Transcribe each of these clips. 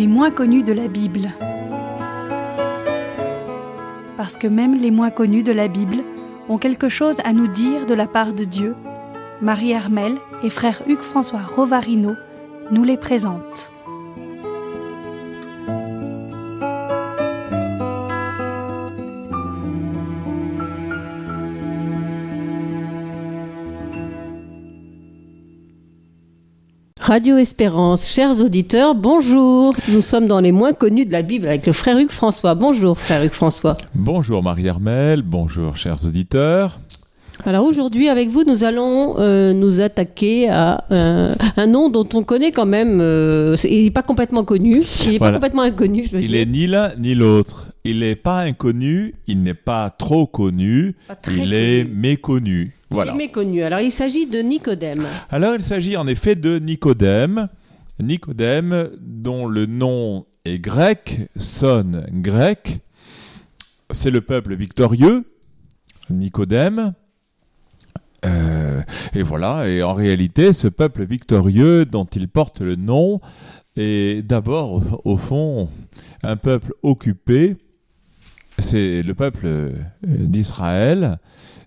Les moins connus de la Bible. Parce que même les moins connus de la Bible ont quelque chose à nous dire de la part de Dieu, Marie Hermel et frère Hugues-François Rovarino nous les présentent. Radio Espérance, chers auditeurs, bonjour. Nous sommes dans les moins connus de la Bible avec le frère Hugues François. Bonjour, frère Hugues François. Bonjour Marie-Hermel, bonjour chers auditeurs. Alors aujourd'hui, avec vous, nous allons euh, nous attaquer à euh, un nom dont on connaît quand même. euh, il n'est pas complètement connu. Il n'est pas complètement inconnu, je veux Il dire. est ni l'un ni l'autre. Il n'est pas inconnu, il n'est pas trop connu, Pas il est connu. méconnu. Voilà. Il est méconnu. Alors il s'agit de Nicodème. Alors il s'agit en effet de Nicodème. Nicodème dont le nom est grec, sonne grec. C'est le peuple victorieux, Nicodème. Euh, et voilà, et en réalité, ce peuple victorieux dont il porte le nom est d'abord, au fond, un peuple occupé. C'est le peuple euh, d'Israël.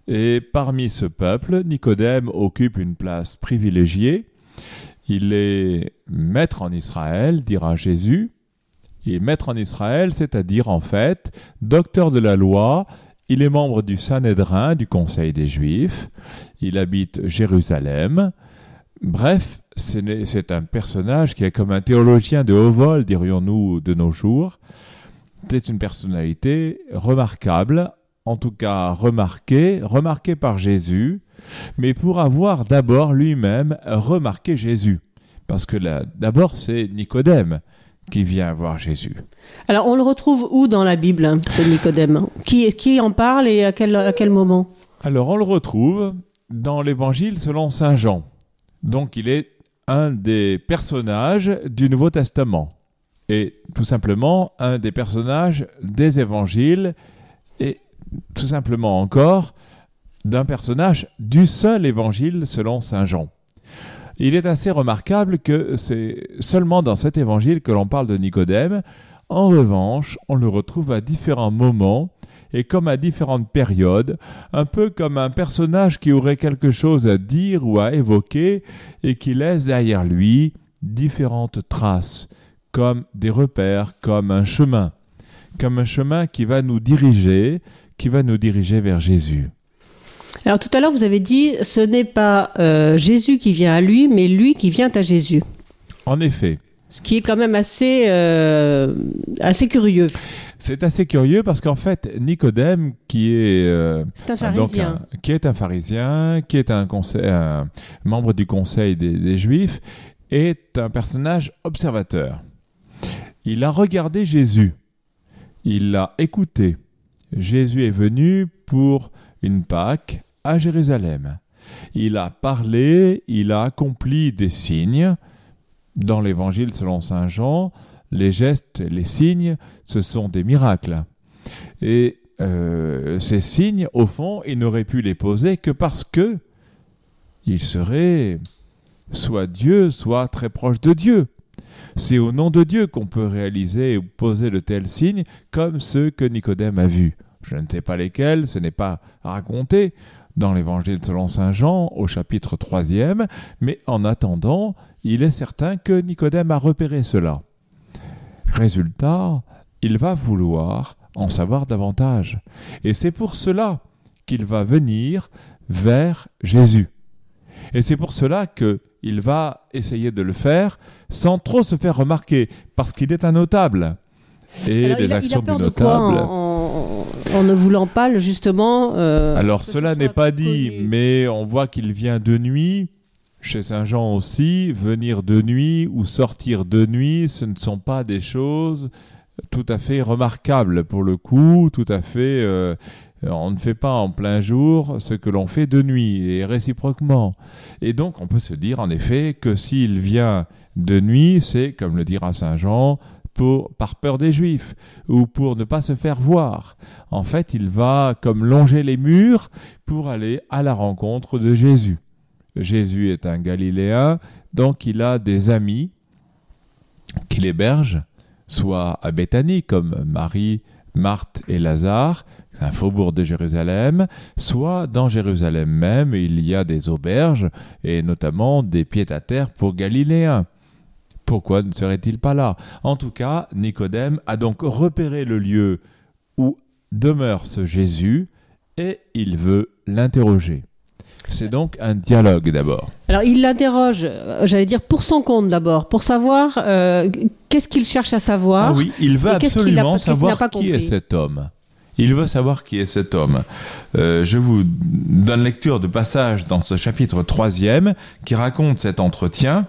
Et parmi ce peuple, Nicodème occupe une place privilégiée. Il est maître en Israël, dira Jésus. Et maître en Israël, c'est-à-dire en fait docteur de la loi. Il est membre du Sanhédrin, du Conseil des Juifs. Il habite Jérusalem. Bref, c'est un personnage qui est comme un théologien de haut vol, dirions-nous, de nos jours. C'est une personnalité remarquable, en tout cas remarquée, remarquée par Jésus, mais pour avoir d'abord lui-même remarqué Jésus. Parce que d'abord, c'est Nicodème qui vient voir Jésus. Alors on le retrouve où dans la Bible, hein, ce Nicodème? Qui, qui en parle et à quel, à quel moment? Alors, on le retrouve dans l'évangile selon Saint Jean. Donc, il est un des personnages du Nouveau Testament. Et tout simplement, un des personnages des évangiles. Et tout simplement encore, d'un personnage du seul évangile selon Saint Jean. Il est assez remarquable que c'est seulement dans cet évangile que l'on parle de Nicodème. En revanche, on le retrouve à différents moments et comme à différentes périodes, un peu comme un personnage qui aurait quelque chose à dire ou à évoquer et qui laisse derrière lui différentes traces, comme des repères, comme un chemin, comme un chemin qui va nous diriger, qui va nous diriger vers Jésus. Alors tout à l'heure vous avez dit ce n'est pas euh, Jésus qui vient à lui, mais lui qui vient à Jésus. En effet, Ce qui est quand même assez, euh, assez curieux. c'est assez curieux parce qu'en fait, Nicodème, qui est euh, un donc pharisien. un- qui est un pharisien, qui est un, conseil- un membre du conseil des, des Juifs, est un personnage observateur. Il a regardé Jésus, il l'a écouté. Jésus est venu pour une Pâque à Jérusalem. Il a parlé, il a accompli des signes. Dans l'évangile selon Saint Jean, les gestes, les signes, ce sont des miracles. Et euh, ces signes, au fond, il n'aurait pu les poser que parce que il serait soit Dieu, soit très proche de Dieu. C'est au nom de Dieu qu'on peut réaliser ou poser de tels signes comme ceux que Nicodème a vus. Je ne sais pas lesquels, ce n'est pas raconté dans l'évangile selon Saint Jean au chapitre 3 mais en attendant, il est certain que Nicodème a repéré cela. Résultat, il va vouloir en savoir davantage. Et c'est pour cela qu'il va venir vers Jésus. Et c'est pour cela que il va essayer de le faire sans trop se faire remarquer, parce qu'il est un notable. Et Alors, les il, a, il a actions peur du de quoi notable. en, en- en ne voulant pas justement euh, Alors cela n'est pas dit, mais on voit qu'il vient de nuit. Chez Saint Jean aussi, venir de nuit ou sortir de nuit, ce ne sont pas des choses tout à fait remarquables pour le coup, tout à fait... euh, on ne fait pas en plein jour ce que l'on fait de nuit, et réciproquement. Et donc on peut se dire en effet que s'il vient de nuit, c'est, comme le dira Saint Jean, pour, par peur des Juifs, ou pour ne pas se faire voir. En fait, il va comme longer les murs pour aller à la rencontre de Jésus. Jésus est un Galiléen, donc il a des amis qu'il héberge soit à Béthanie, comme Marie, Marthe et Lazare, un faubourg de Jérusalem, soit dans Jérusalem même, il y a des auberges, et notamment des pieds-à-terre pour Galiléens. Pourquoi ne serait-il pas là? En tout cas, Nicodème a donc repéré le lieu où demeure ce Jésus, et il veut l'interroger. C'est donc un dialogue d'abord. Alors il l'interroge, euh, j'allais dire pour son compte d'abord, pour savoir euh, qu'est-ce qu'il cherche à savoir. Ah oui, il veut absolument a- savoir pas qui est cet homme. Il veut savoir qui est cet homme. Euh, je vous donne lecture de passages dans ce chapitre troisième qui raconte cet entretien.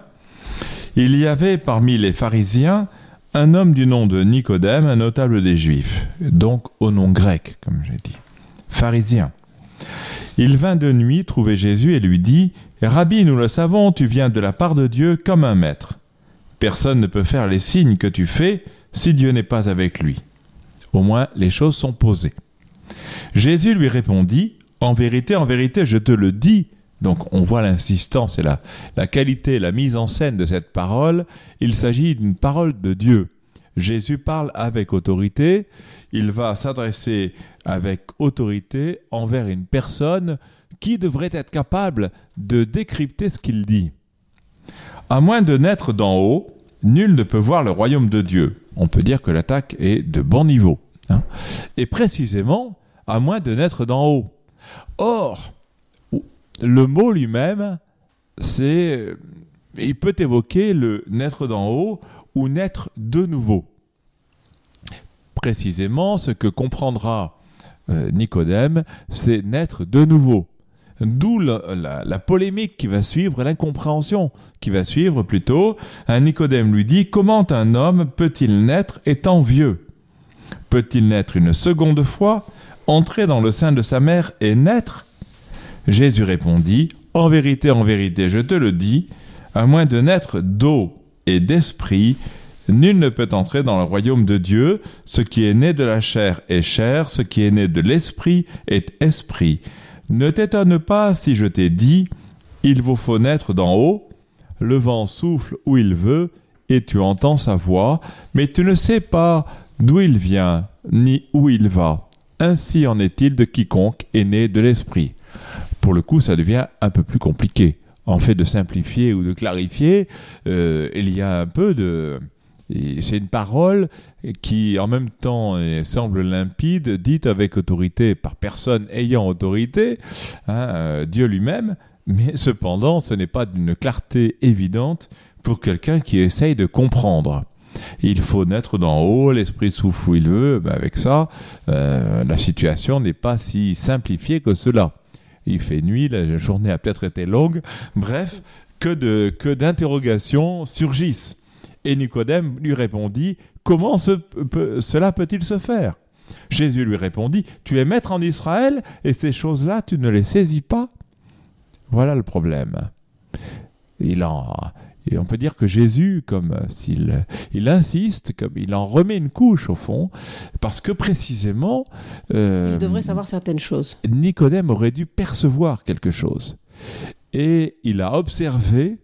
Il y avait parmi les pharisiens un homme du nom de Nicodème, un notable des Juifs, donc au nom grec, comme j'ai dit. Pharisien. Il vint de nuit trouver Jésus et lui dit Rabbi, nous le savons, tu viens de la part de Dieu comme un maître. Personne ne peut faire les signes que tu fais si Dieu n'est pas avec lui. Au moins, les choses sont posées. Jésus lui répondit En vérité, en vérité, je te le dis. Donc, on voit l'insistance et la, la qualité, la mise en scène de cette parole. Il s'agit d'une parole de Dieu. Jésus parle avec autorité. Il va s'adresser avec autorité envers une personne qui devrait être capable de décrypter ce qu'il dit. À moins de naître d'en haut, nul ne peut voir le royaume de Dieu. On peut dire que l'attaque est de bon niveau. hein. Et précisément, à moins de naître d'en haut. Or, le mot lui-même, c'est, il peut évoquer le naître d'en haut ou naître de nouveau. Précisément, ce que comprendra euh, Nicodème, c'est naître de nouveau. D'où la, polémique qui va suivre, l'incompréhension qui va suivre plutôt. Un Nicodème lui dit Comment un homme peut-il naître étant vieux? Peut-il naître une seconde fois, entrer dans le sein de sa mère et naître? Jésus répondit En vérité, en vérité, je te le dis, à moins de naître d'eau et d'esprit, nul ne peut entrer dans le royaume de Dieu. Ce qui est né de la chair est chair, ce qui est né de l'esprit est esprit. Ne t'étonne pas si je t'ai dit Il vous faut naître d'en haut. Le vent souffle où il veut, et tu entends sa voix, mais tu ne sais pas d'où il vient, ni où il va. Ainsi en est-il de quiconque est né de l'esprit. Pour le coup, ça devient un peu plus compliqué. En fait de simplifier ou de clarifier, euh, il y a un peu de... C'est une parole qui, en même temps, semble limpide, dite avec autorité par personne ayant autorité, hein, euh, Dieu lui-même, mais cependant, ce n'est pas d'une clarté évidente pour quelqu'un qui essaye de comprendre. Il faut naître d'en haut, l'esprit souffle où il veut. Ben avec ça, euh, la situation n'est pas si simplifiée que cela. Il fait nuit, la journée a peut-être été longue. Bref, que de que d'interrogations surgissent. Et Nicodème lui répondit Comment ce peut- cela peut-il se faire? Jésus lui répondit Tu es maître en Israël et ces choses-là, tu ne les saisis pas Voilà le problème. Il en, et on peut dire que Jésus, comme s'il il insiste, comme il en remet une couche au fond, parce que précisément, euh, Il devrait savoir certaines choses. Nicodème aurait dû percevoir quelque chose. Et il a observé,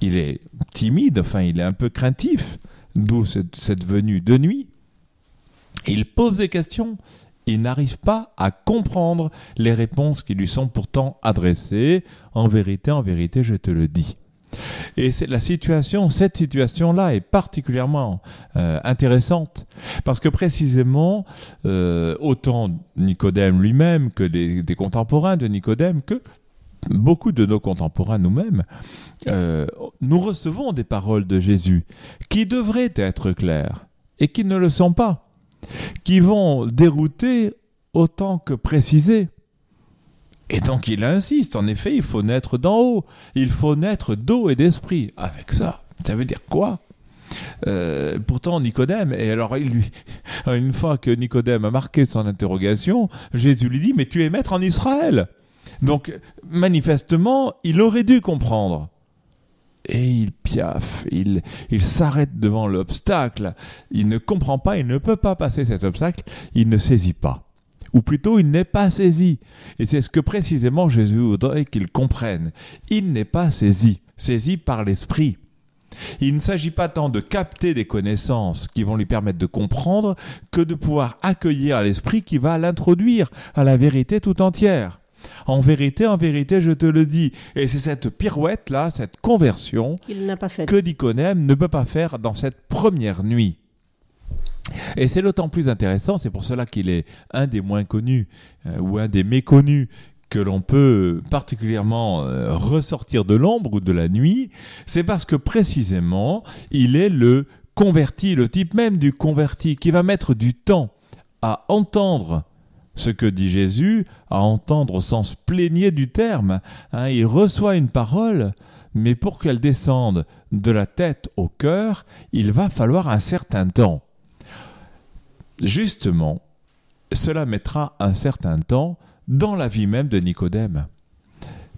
il est timide, enfin il est un peu craintif, d'où cette, venue de nuit. Il pose des questions, il n'arrive pas à comprendre les réponses qui lui sont pourtant adressées. En vérité, en vérité, je te le dis. Et c'est la situation, cette situation-là est particulièrement euh, intéressante parce que précisément, euh, autant Nicodème lui-même que des contemporains de Nicodème, que beaucoup de nos contemporains nous-mêmes, euh, nous recevons des paroles de Jésus qui devraient être claires et qui ne le sont pas, qui vont dérouter autant que préciser. Et donc il insiste, en effet, il faut naître d'en haut, il faut naître d'eau et d'esprit. Avec ça, ça veut dire quoi? Euh, pourtant Nicodème, et alors il lui, une fois que Nicodème a marqué son interrogation, Jésus lui dit, mais tu es maître en Israël. Donc manifestement, il aurait dû comprendre. Et il piaffe, il, s'arrête devant l'obstacle, il ne comprend pas, il ne peut pas passer cet obstacle, il ne saisit pas. Ou plutôt, il n'est pas saisi. Et c'est ce que précisément Jésus voudrait qu'il comprenne. Il n'est pas saisi, saisi par l'Esprit. Il ne s'agit pas tant de capter des connaissances qui vont lui permettre de comprendre que de pouvoir accueillir l'esprit qui va l'introduire à la vérité tout entière. En vérité, en vérité, je te le dis. Et c'est cette pirouette-là, cette conversion, que Nicodème ne peut pas faire dans cette première nuit. Et c'est d'autant plus intéressant, c'est pour cela qu'il est un des moins connus euh, ou un des méconnus que l'on peut particulièrement euh, ressortir de l'ombre ou de la nuit, c'est parce que précisément, il est le converti, le type même du converti, qui va mettre du temps à entendre ce que dit Jésus, à entendre au sens plénier du terme. Hein. il reçoit une parole, mais pour qu'elle descende de la tête au cœur, il va falloir un certain temps. Justement, cela mettra un certain temps dans la vie même de Nicodème.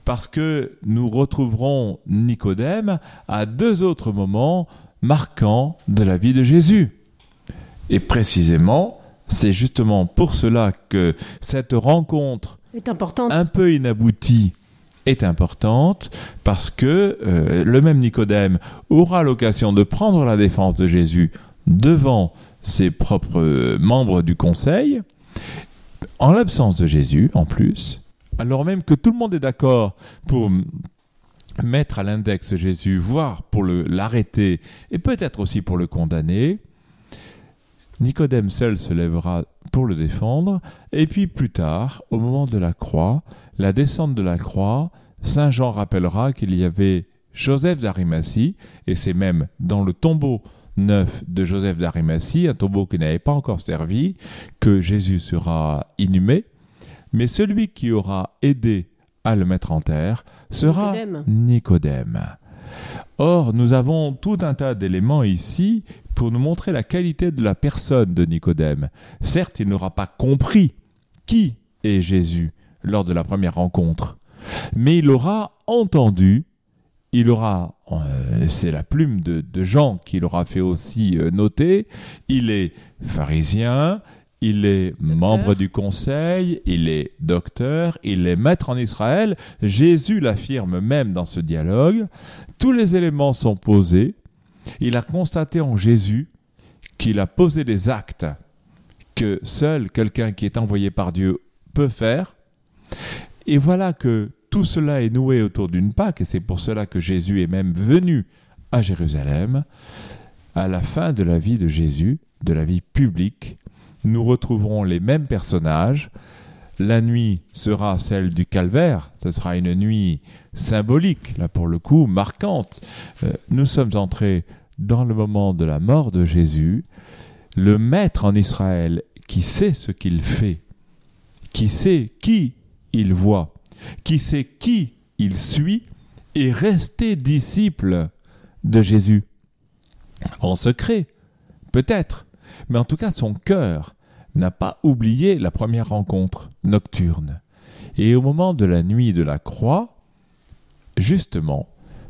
Parce que nous retrouverons Nicodème à deux autres moments marquants de la vie de Jésus. Et précisément, c'est justement pour cela que cette rencontre est importante. un peu inaboutie est importante parce que euh, le même Nicodème aura l'occasion de prendre la défense de Jésus devant ses propres membres du conseil en l'absence de Jésus, en plus, alors même que tout le monde est d'accord pour mettre à l'index Jésus, voire pour l'arrêter, et peut-être aussi pour le condamner, Nicodème seul se lèvera pour le défendre, et puis plus tard, au moment de la croix, la descente de la croix, Saint Jean rappellera qu'il y avait Joseph d'Arimathie, et c'est même dans le tombeau neuf de Joseph d'Arimathie, un tombeau qui n'avait pas encore servi, que Jésus sera inhumé, mais celui qui aura aidé à le mettre en terre sera Nicodème. Or, nous avons tout un tas d'éléments ici pour nous montrer la qualité de la personne de Nicodème. Certes, il n'aura pas compris qui est Jésus lors de la première rencontre, mais il aura entendu il aura, euh, c'est la plume de, Jean qui l'aura fait aussi euh, noter, il est pharisien, il est membre du conseil, il est docteur, il est maître en Israël. Jésus l'affirme même dans ce dialogue. Tous les éléments sont posés. Il a constaté en Jésus qu'il a posé des actes que seul quelqu'un qui est envoyé par Dieu peut faire. Et voilà que tout cela est noué autour d'une Pâque, et c'est pour cela que Jésus est même venu à Jérusalem. À la fin de la vie de Jésus, de la vie publique, nous retrouverons les mêmes personnages. La nuit sera celle du calvaire, ce sera une nuit symbolique, là pour le coup, marquante. Euh, nous sommes entrés dans le moment de la mort de Jésus. Le maître en Israël qui sait ce qu'il fait, qui sait qui il voit, qui sait qui il suit, est resté disciple de Jésus. En secret, peut-être, mais en tout cas son cœur n'a pas oublié la première rencontre nocturne. Et au moment de la nuit de la croix, justement,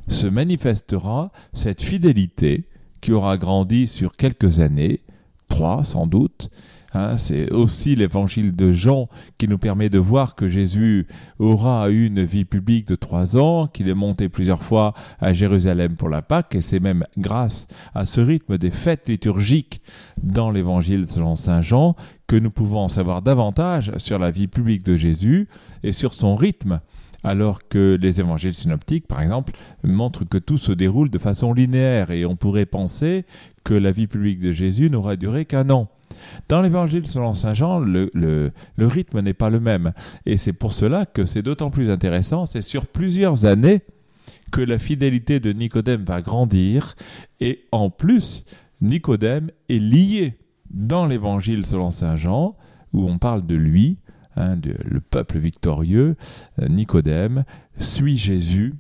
se manifestera cette fidélité qui aura grandi sur quelques années, trois sans doute, Hein, c'est aussi l'évangile de Jean qui nous permet de voir que Jésus aura eu une vie publique de trois ans, qu'il est monté plusieurs fois à Jérusalem pour la Pâque, et c'est même grâce à ce rythme des fêtes liturgiques dans l'évangile selon Saint Jean que nous pouvons en savoir davantage sur la vie publique de Jésus et sur son rythme alors que les évangiles synoptiques, par exemple, montrent que tout se déroule de façon linéaire et on pourrait penser que la vie publique de Jésus n'aura duré qu'un an. Dans l'évangile selon Saint Jean, le, rythme n'est pas le même. Et c'est pour cela que c'est d'autant plus intéressant, c'est sur plusieurs années que la fidélité de Nicodème va grandir. Et en plus, Nicodème est lié dans l'évangile selon Saint Jean, où on parle de lui, hein, le peuple victorieux, euh, Nicodème, suit Jésus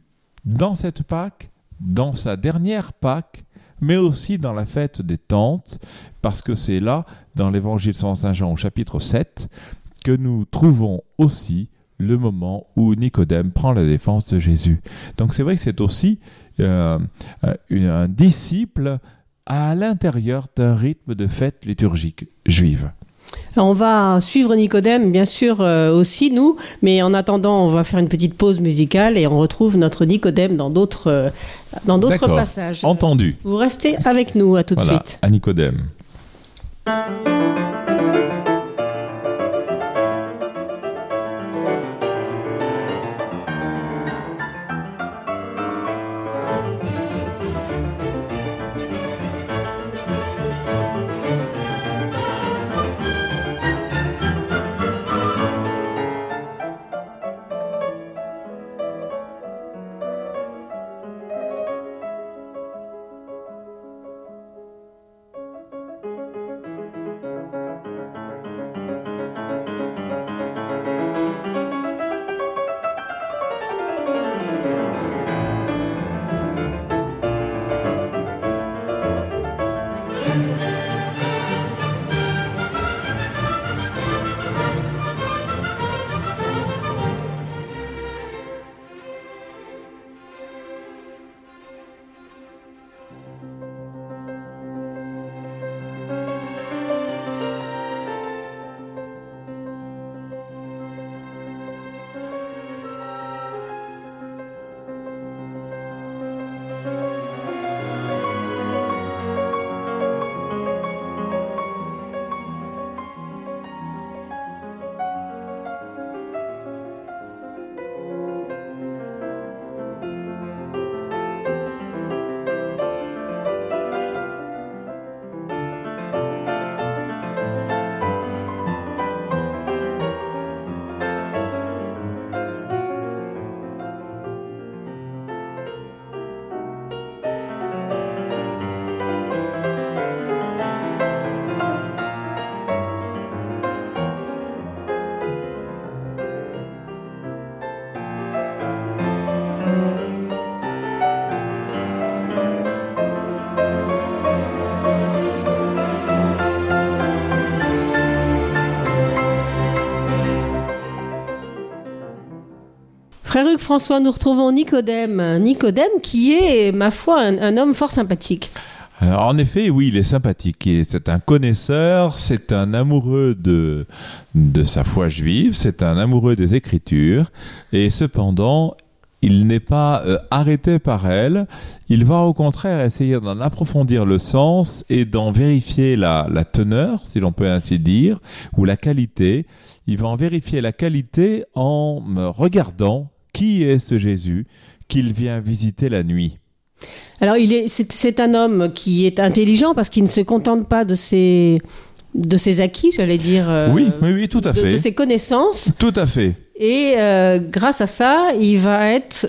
dans cette Pâque, dans sa dernière Pâque, mais aussi dans la fête des tentes, parce que c'est là, dans l'évangile selon Saint Jean au chapitre 7, que nous trouvons aussi le moment où Nicodème prend la défense de Jésus. Donc c'est vrai que c'est aussi euh, un disciple à l'intérieur d'un rythme de fête liturgique juive. Alors, on va suivre Nicodème, bien sûr, euh, aussi, nous, mais en attendant, on va faire une petite pause musicale et on retrouve notre Nicodème dans d'autres euh, dans d'autres passages. Entendu. Vous restez avec nous, à tout de Voilà, suite. à Nicodème. Frère Hugues François, nous retrouvons Nicodème. Nicodème qui est, ma foi, un, homme fort sympathique. Alors, en effet, oui, il est sympathique. C'est un connaisseur, c'est un amoureux de, de sa foi juive, c'est un amoureux des Écritures, et cependant, il n'est pas euh, arrêté par elle. Il va au contraire essayer d'en approfondir le sens et d'en vérifier la, la teneur, si l'on peut ainsi dire, ou la qualité. Il va en vérifier la qualité en euh, regardant qui est ce Jésus qu'il vient visiter la nuit? Alors, il est, c'est, c'est un homme qui est intelligent parce qu'il ne se contente pas de ses, de ses acquis, j'allais dire. euh, oui, oui, oui, tout à de, fait. de ses connaissances. Tout à fait. Et euh, grâce à ça, il va être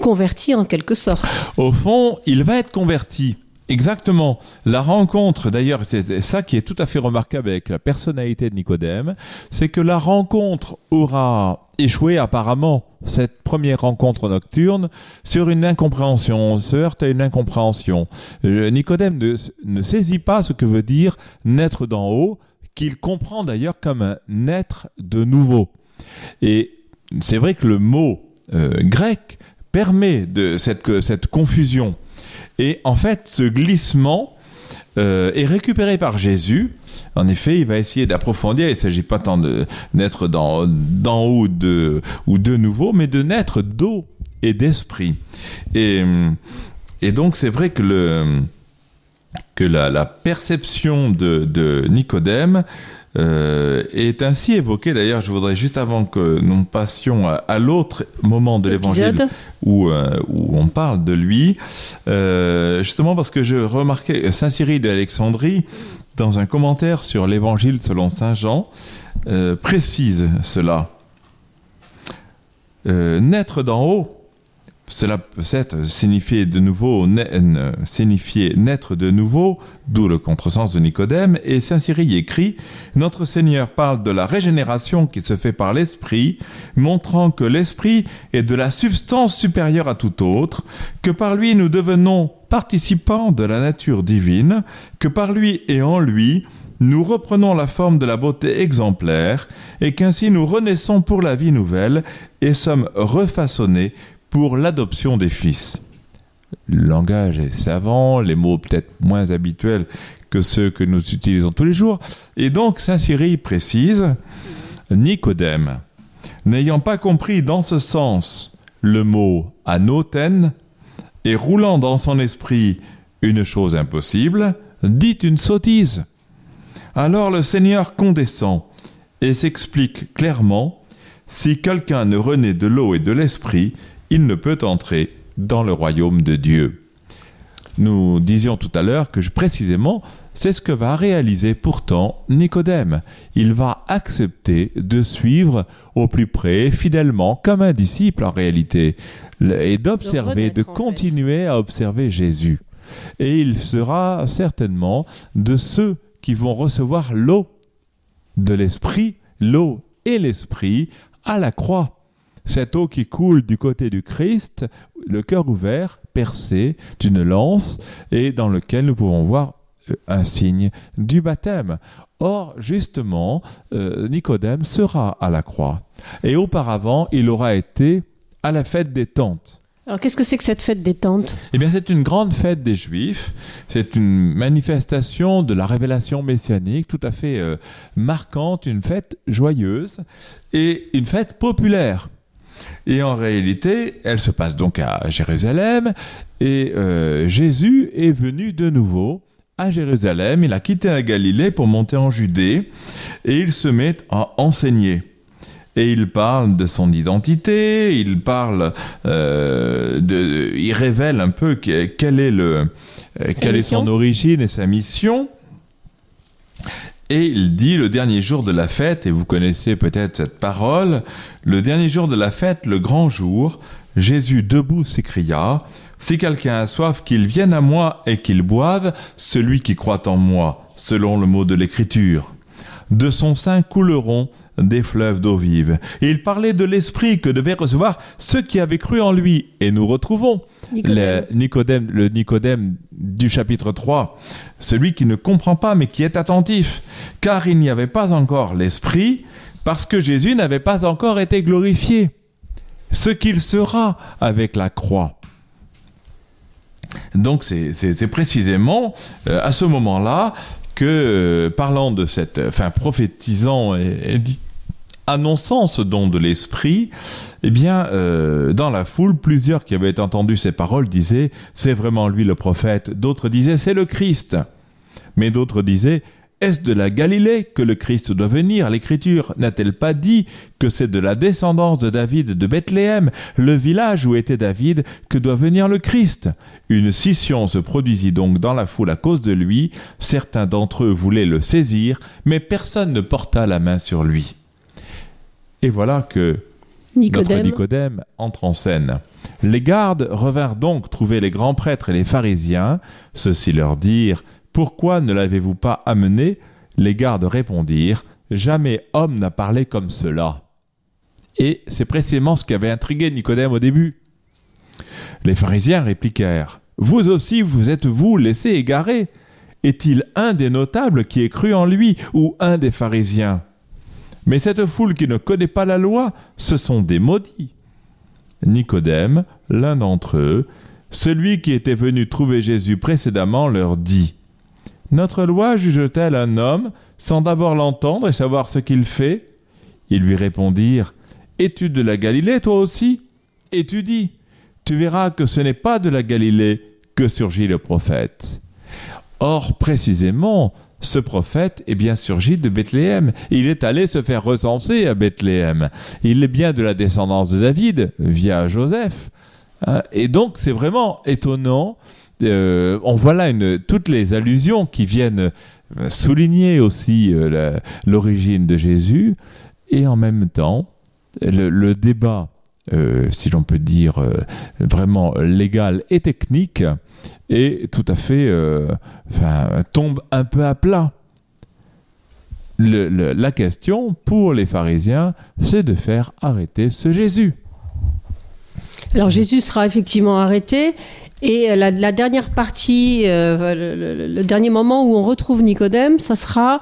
converti en quelque sorte. Au fond, il va être converti. Exactement. La rencontre, d'ailleurs, c'est ça qui est tout à fait remarquable avec la personnalité de Nicodème, c'est que la rencontre aura échoué apparemment, cette première rencontre nocturne, sur une incompréhension. On se heurte à une incompréhension. Euh, Nicodème ne, saisit pas ce que veut dire naître d'en haut, qu'il comprend d'ailleurs comme un naître de nouveau. Et c'est vrai que le mot euh, grec permet de cette confusion. Et en fait, ce glissement euh, est récupéré par Jésus. En effet, il va essayer d'approfondir. Il ne s'agit pas tant de naître d'en haut de, ou de nouveau, mais de naître d'eau et d'esprit. Et, donc, c'est vrai que, le, que la, perception de Nicodème euh, est ainsi évoquée. D'ailleurs, je voudrais juste avant que nous passions à, à l'autre moment de l'évangile où, euh, où on parle de lui, euh, justement parce que je remarquais Saint Cyril d'Alexandrie, dans un commentaire sur l'évangile selon Saint Jean, précise cela. Naître d'en haut, cela peut être signifier de nouveau, signifier naître de nouveau, d'où le contresens de Nicodème, et Saint Cyril écrit Notre Seigneur parle de la régénération qui se fait par l'Esprit, montrant que l'Esprit est de la substance supérieure à tout autre, que par lui nous devenons participants de la nature divine, que par lui et en lui nous reprenons la forme de la beauté exemplaire, et qu'ainsi nous renaissons pour la vie nouvelle et sommes refaçonnés pour l'adoption des fils. Le langage est savant, les mots peut-être moins habituels que ceux que nous utilisons tous les jours. Et donc, Saint Cyril précise, Nicodème, n'ayant pas compris dans ce sens le mot anoten, et roulant dans son esprit une chose impossible, dit une sottise. Alors le Seigneur condescend et s'explique clairement, si quelqu'un ne renaît de l'eau et de l'esprit, il ne peut entrer dans le royaume de Dieu. Nous disions tout à l'heure que précisément, c'est ce que va réaliser pourtant Nicodème. Il va accepter de suivre au plus près, fidèlement, comme un disciple en réalité, et d'observer, de, continuer à observer Jésus. Et il sera certainement de ceux qui vont recevoir l'eau de l'Esprit, l'eau et l'Esprit à la croix cette eau qui coule du côté du Christ, le cœur ouvert, percé d'une lance, et dans lequel nous pouvons voir euh, un signe du baptême. Or, justement, euh, Nicodème sera à la croix. Et auparavant, il aura été à la fête des tentes. Alors qu'est-ce que c'est que cette fête des tentes? Eh bien c'est une grande fête des Juifs, c'est une manifestation de la révélation messianique tout à fait euh, marquante, une fête joyeuse et une fête populaire. Et en réalité, elle se passe donc à Jérusalem, et euh, Jésus est venu de nouveau à Jérusalem, il a quitté la Galilée pour monter en Judée, et il se met à enseigner. Et il parle de son identité, il parle, euh, de, il révèle un peu quelle est, le, quelle est son origine et sa mission. Et il dit le dernier jour de la fête, et vous connaissez peut-être cette parole, le dernier jour de la fête, le grand jour, Jésus debout s'écria, Si quelqu'un a soif, qu'il vienne à moi et qu'il boive, celui qui croit en moi, selon le mot de l'Écriture. De son sein couleront des fleuves d'eau vive. Et il parlait de l'esprit que devaient recevoir ceux qui avaient cru en lui. Et nous retrouvons Le, Nicodème, le Nicodème du chapitre 3, celui qui ne comprend pas mais qui est attentif, car il n'y avait pas encore l'esprit, parce que Jésus n'avait pas encore été glorifié. Ce qu'il sera avec la croix. Donc c'est précisément euh, à ce moment-là que, euh, parlant de cette, enfin prophétisant et, annonçant ce don de l'esprit, eh bien, euh, dans la foule, plusieurs qui avaient entendu ces paroles disaient c'est vraiment lui le prophète. D'autres disaient c'est le Christ. Mais d'autres disaient est-ce de la Galilée que le Christ doit venir? L'Écriture n'a-t-elle pas dit que c'est de la descendance de David de Bethléem, le village où était David, que doit venir le Christ? Une scission se produisit donc dans la foule à cause de lui. Certains d'entre eux voulaient le saisir, mais personne ne porta la main sur lui. Et voilà que Nicodème. notre Nicodème entre en scène. Les gardes revinrent donc trouver les grands prêtres et les pharisiens. Ceux-ci leur dirent Pourquoi ne l'avez-vous pas amené? Les gardes répondirent Jamais homme n'a parlé comme cela. Et c'est précisément ce qui avait intrigué Nicodème au début. Les pharisiens répliquèrent Vous aussi, vous êtes-vous laissé égarer Est-il un des notables qui ait cru en lui ou un des pharisiens? Mais cette foule qui ne connaît pas la loi, ce sont des maudits. Nicodème, l'un d'entre eux, celui qui était venu trouver Jésus précédemment, leur dit Notre loi juge-t-elle un homme sans d'abord l'entendre et savoir ce qu'il fait? Ils lui répondirent Es-tu de la Galilée, toi aussi? Étudie, tu verras que ce n'est pas de la Galilée que surgit le prophète. Or, précisément, ce prophète est bien surgi de Bethléem. Il est allé se faire recenser à Bethléem. Il est bien de la descendance de David via Joseph. Euh, et donc c'est vraiment étonnant. Euh, on voit là toutes les allusions qui viennent euh, souligner aussi l'origine de Jésus. Et en même temps, le, débat, si l'on peut dire vraiment légal et technique, et tout à fait euh, tombe un peu à plat. la question pour les pharisiens, c'est de faire arrêter ce Jésus. Alors Jésus sera effectivement arrêté Et la, la dernière partie, euh, le, dernier moment où on retrouve Nicodème, ça sera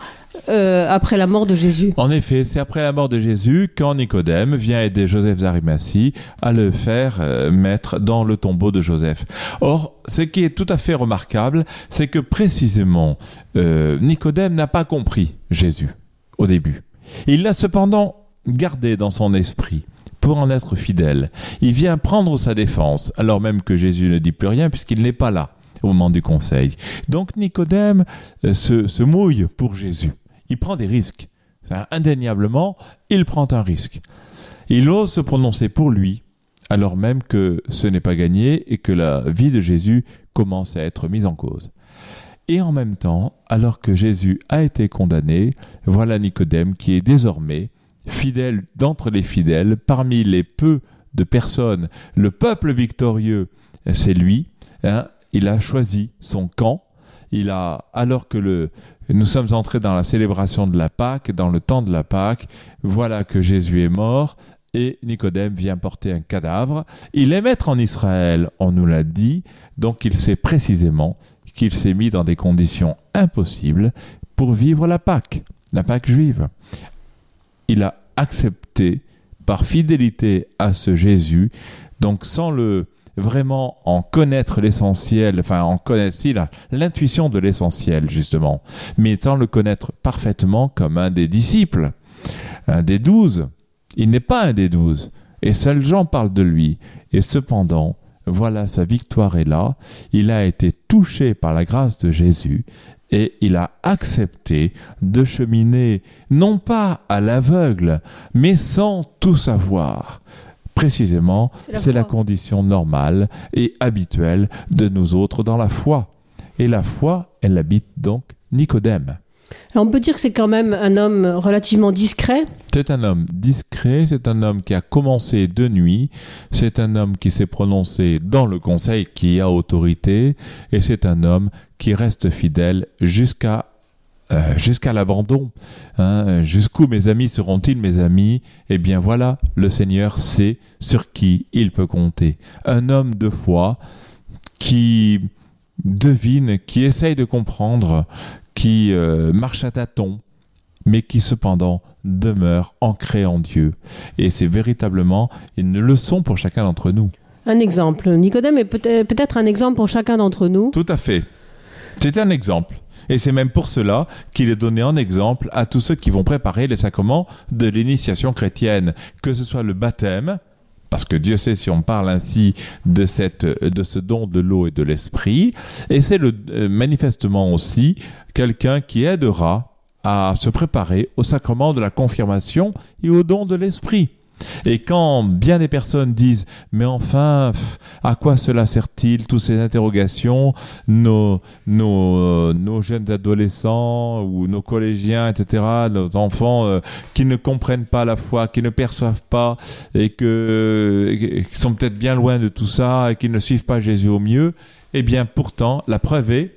euh, après la mort de Jésus. En effet, c'est après la mort de Jésus quand Nicodème vient aider Joseph d'Arimathie à le faire euh, mettre dans le tombeau de Joseph. Or, ce qui est tout à fait remarquable, c'est que précisément, euh, Nicodème n'a pas compris Jésus au début. Il l'a cependant gardé dans son esprit pour en être fidèle. Il vient prendre sa défense, alors même que Jésus ne dit plus rien puisqu'il n'est pas là au moment du conseil. Donc Nicodème euh, se, mouille pour Jésus. Il prend des risques. Indéniablement, il prend un risque. Il ose se prononcer pour lui, alors même que ce n'est pas gagné et que la vie de Jésus commence à être mise en cause. Et en même temps, alors que Jésus a été condamné, voilà Nicodème qui est désormais fidèle d'entre les fidèles, parmi les peu de personnes, le peuple victorieux, c'est lui. hein, il a choisi son camp. Il a, alors que le, nous sommes entrés dans la célébration de la Pâque, dans le temps de la Pâque, voilà que Jésus est mort et Nicodème vient porter un cadavre. Il est maître en Israël, on nous l'a dit, donc il sait précisément qu'il s'est mis dans des conditions impossibles pour vivre la Pâque, la Pâque juive. Il a accepté par fidélité à ce Jésus, donc sans le vraiment en connaître l'essentiel, enfin en connaître l'intuition de l'essentiel justement, mais sans le connaître parfaitement comme un des disciples, un des douze. Il n'est pas un des douze, et seul Jean parle de lui. Et cependant, voilà, sa victoire est là. Il a été touché par la grâce de Jésus et il a accepté de cheminer non pas à l'aveugle, mais sans tout savoir. Précisément, c'est la condition normale et habituelle de nous autres dans la foi. Et la foi, elle habite donc Nicodème. On peut dire que c'est quand même un homme relativement discret. C'est un homme discret, c'est un homme qui a commencé de nuit, c'est un homme qui s'est prononcé dans le conseil, qui a autorité, et c'est un homme qui reste fidèle jusqu'à euh, jusqu'à l'abandon. Hein, Jusqu'où mes amis seront-ils mes amis? Eh bien voilà, le Seigneur sait sur qui il peut compter. Un homme de foi qui devine, qui essaye de comprendre, qui euh, marche à tâtons, mais qui cependant demeure ancré en Dieu. Et c'est véritablement une leçon pour chacun d'entre nous. Un exemple. Nicodème est peut-être peut-être un exemple pour chacun d'entre nous. Tout à fait. C'est un exemple. Et c'est même pour cela qu'il est donné en exemple à tous ceux qui vont préparer les sacrements de l'initiation chrétienne, que ce soit le baptême, parce que Dieu sait si on parle ainsi de, ce don de l'eau et de l'esprit, et c'est euh, manifestement aussi quelqu'un qui aidera à se préparer au sacrement de la confirmation et au don de l'esprit. Et quand bien des personnes disent mais enfin à quoi cela sert-il toutes ces interrogations nos, nos, euh, nos jeunes adolescents ou nos collégiens etc nos enfants euh, qui ne comprennent pas la foi qui ne perçoivent pas et et qui sont peut-être bien loin de tout ça et qui ne suivent pas Jésus au mieux eh bien pourtant la preuve est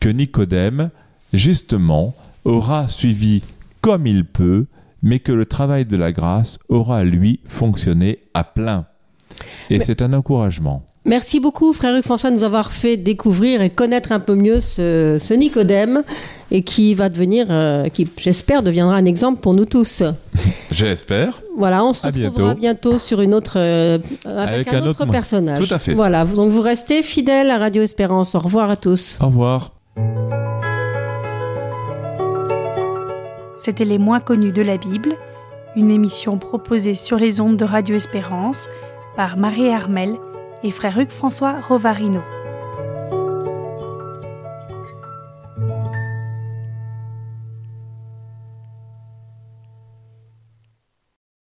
que Nicodème justement aura suivi comme il peut mais que le travail de la grâce aura, lui, fonctionné à plein. Et Mais- c'est un encouragement. Merci beaucoup, frère Hugues François, de nous avoir fait découvrir et connaître un peu mieux ce, ce Nicodème et qui va devenir, euh, qui j'espère deviendra un exemple pour nous tous. J'espère. Voilà, on se retrouvera bientôt. bientôt, sur une autre, euh, avec, Avec un, un autre, autre personnage. Tout à fait. Voilà, donc vous restez fidèles à Radio Espérance. Au revoir à tous. Au revoir. C'était Les moins connus de la Bible, une émission proposée sur les ondes de Radio Espérance par Marie Armel et frère Hugues François Rovarino.